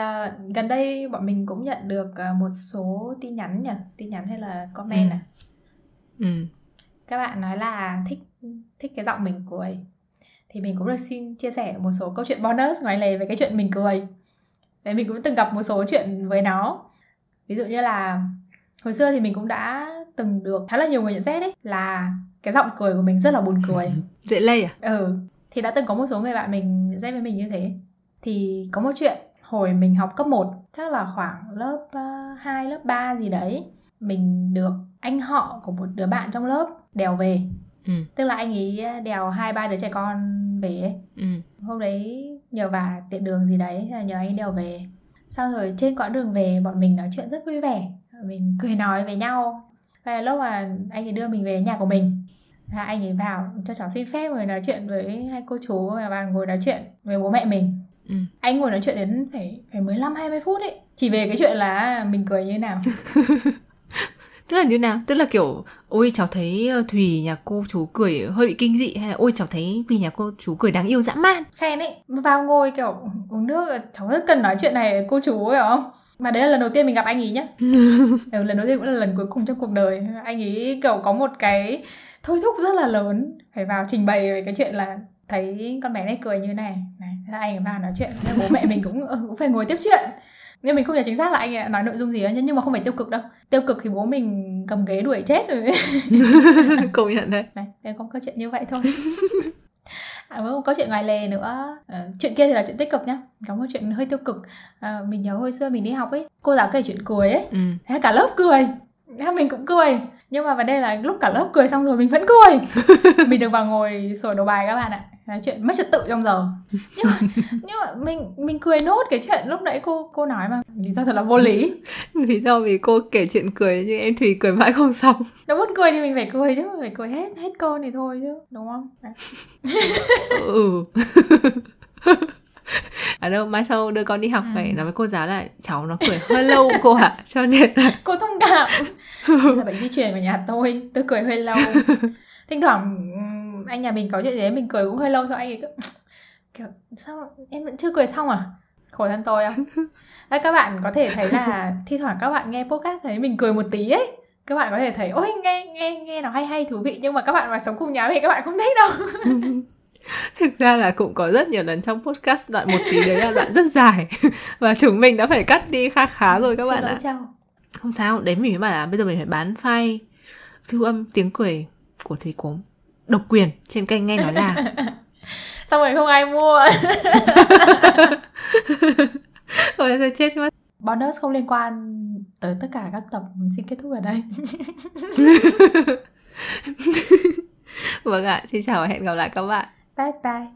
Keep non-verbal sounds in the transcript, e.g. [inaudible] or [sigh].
uh, gần đây bọn mình cũng nhận được uh, một số tin nhắn nhỉ? Tin nhắn hay là comment ừ. à? Ừ. các bạn nói là thích thích cái giọng mình cười. Thì mình cũng được xin chia sẻ một số câu chuyện bonus ngoài lề về cái chuyện mình cười. Đấy, mình cũng từng gặp một số chuyện với nó. Ví dụ như là hồi xưa thì mình cũng đã từng được khá là nhiều người nhận xét đấy là cái giọng cười của mình rất là buồn cười. [laughs] Dễ lây à? Ừ thì đã từng có một số người bạn mình nhận xét với mình như thế. Thì có một chuyện hồi mình học cấp 1 chắc là khoảng lớp uh, 2, lớp 3 gì đấy mình được anh họ của một đứa bạn trong lớp đèo về ừ. tức là anh ấy đèo hai ba đứa trẻ con về ấy. Ừ. hôm đấy nhờ vả tiện đường gì đấy là nhờ anh đèo về sau rồi trên quãng đường về bọn mình nói chuyện rất vui vẻ mình cười nói với nhau và lúc mà anh ấy đưa mình về nhà của mình là anh ấy vào cho cháu xin phép ngồi nói chuyện với hai cô chú và bà ngồi nói chuyện với bố mẹ mình ừ. anh ngồi nói chuyện đến phải phải 15 20 phút ấy. Chỉ về cái chuyện là mình cười như thế nào. [laughs] Tức là như nào? Tức là kiểu ôi cháu thấy ờ, thùy nhà cô chú cười hơi bị kinh dị hay là ôi cháu thấy vì nhà cô chú cười đáng yêu dã man? Khen ấy vào ngồi kiểu uống nước cháu rất cần nói chuyện này với cô chú hiểu không? Mà đấy là lần đầu tiên mình gặp anh ấy nhá. [laughs] Ừ, lần đầu tiên cũng là lần cuối cùng trong cuộc đời. Anh ấy kiểu có một cái thôi thúc rất là lớn. Phải vào trình bày về cái chuyện là thấy con bé này cười như này. Này thế anh ấy vào nói chuyện Thế bố mẹ mình cũng cũng phải ngồi tiếp chuyện. Nhưng mình không nhớ chính xác là anh ấy nói nội dung gì đó nhưng mà không phải tiêu cực đâu. Tiêu cực thì bố mình cầm ghế đuổi chết rồi. [laughs] Công nhận đấy. Này đây có câu chuyện như vậy thôi. À, với một câu chuyện ngoài lề nữa. À, chuyện kia thì là chuyện tích cực nhá. Có một chuyện hơi tiêu cực. À, mình nhớ hồi xưa mình đi học ấy cô giáo kể chuyện cười ấy. Ừ. thế cả lớp cười. Thế mình cũng cười. Nhưng mà vấn đề là lúc cả lớp cười xong rồi mình vẫn cười. [laughs] Mình được vào ngồi sổ đầu bài các bạn ạ nói chuyện mất trật tự trong giờ. [laughs] Nhưng mà, nhưng mà mình mình cười nốt cái chuyện lúc nãy cô cô nói mà. Lý do thật là vô lý. [laughs] Lý do vì cô kể chuyện cười nhưng em thùy cười mãi không xong. Nếu muốn cười thì mình phải cười chứ phải cười hết hết câu này thôi chứ đúng không? [laughs] Ừ. À đâu mai sau đưa con đi học ừ. phải nói với cô giáo là cháu nó cười hơi lâu cô ạ à. cho nên là cô thông cảm. Là bệnh di truyền của nhà tôi tôi cười hơi lâu. Thỉnh thoảng anh nhà mình có chuyện gì đấy mình cười cũng hơi lâu sau anh ấy cứ [tsk] kiểu sao em vẫn chưa cười xong à? Khổ thân tôi không [laughs] Đấy, các bạn có thể thấy là thi thoảng các bạn nghe podcast thấy mình cười một tí ấy các bạn có thể thấy ôi nghe nghe nghe nó hay hay thú vị nhưng mà các bạn mà sống cùng nhau thì các bạn không thích đâu. [laughs] Thực ra là cũng có rất nhiều lần trong podcast đoạn một tí đấy là đoạn rất dài [laughs] và chúng mình đã phải cắt đi khá khá rồi các bạn ạ. không sao đấy mình mới bảo là bây giờ mình phải bán file thu âm tiếng cười của thùy cốm độc quyền trên kênh nghe nói là. [laughs] Xong rồi không ai mua. [laughs] Rồi rồi chết mất. Bonus không liên quan tới tất cả các tập mình xin kết thúc ở đây. [laughs] Vâng ạ xin chào và hẹn gặp lại các bạn. Bye bye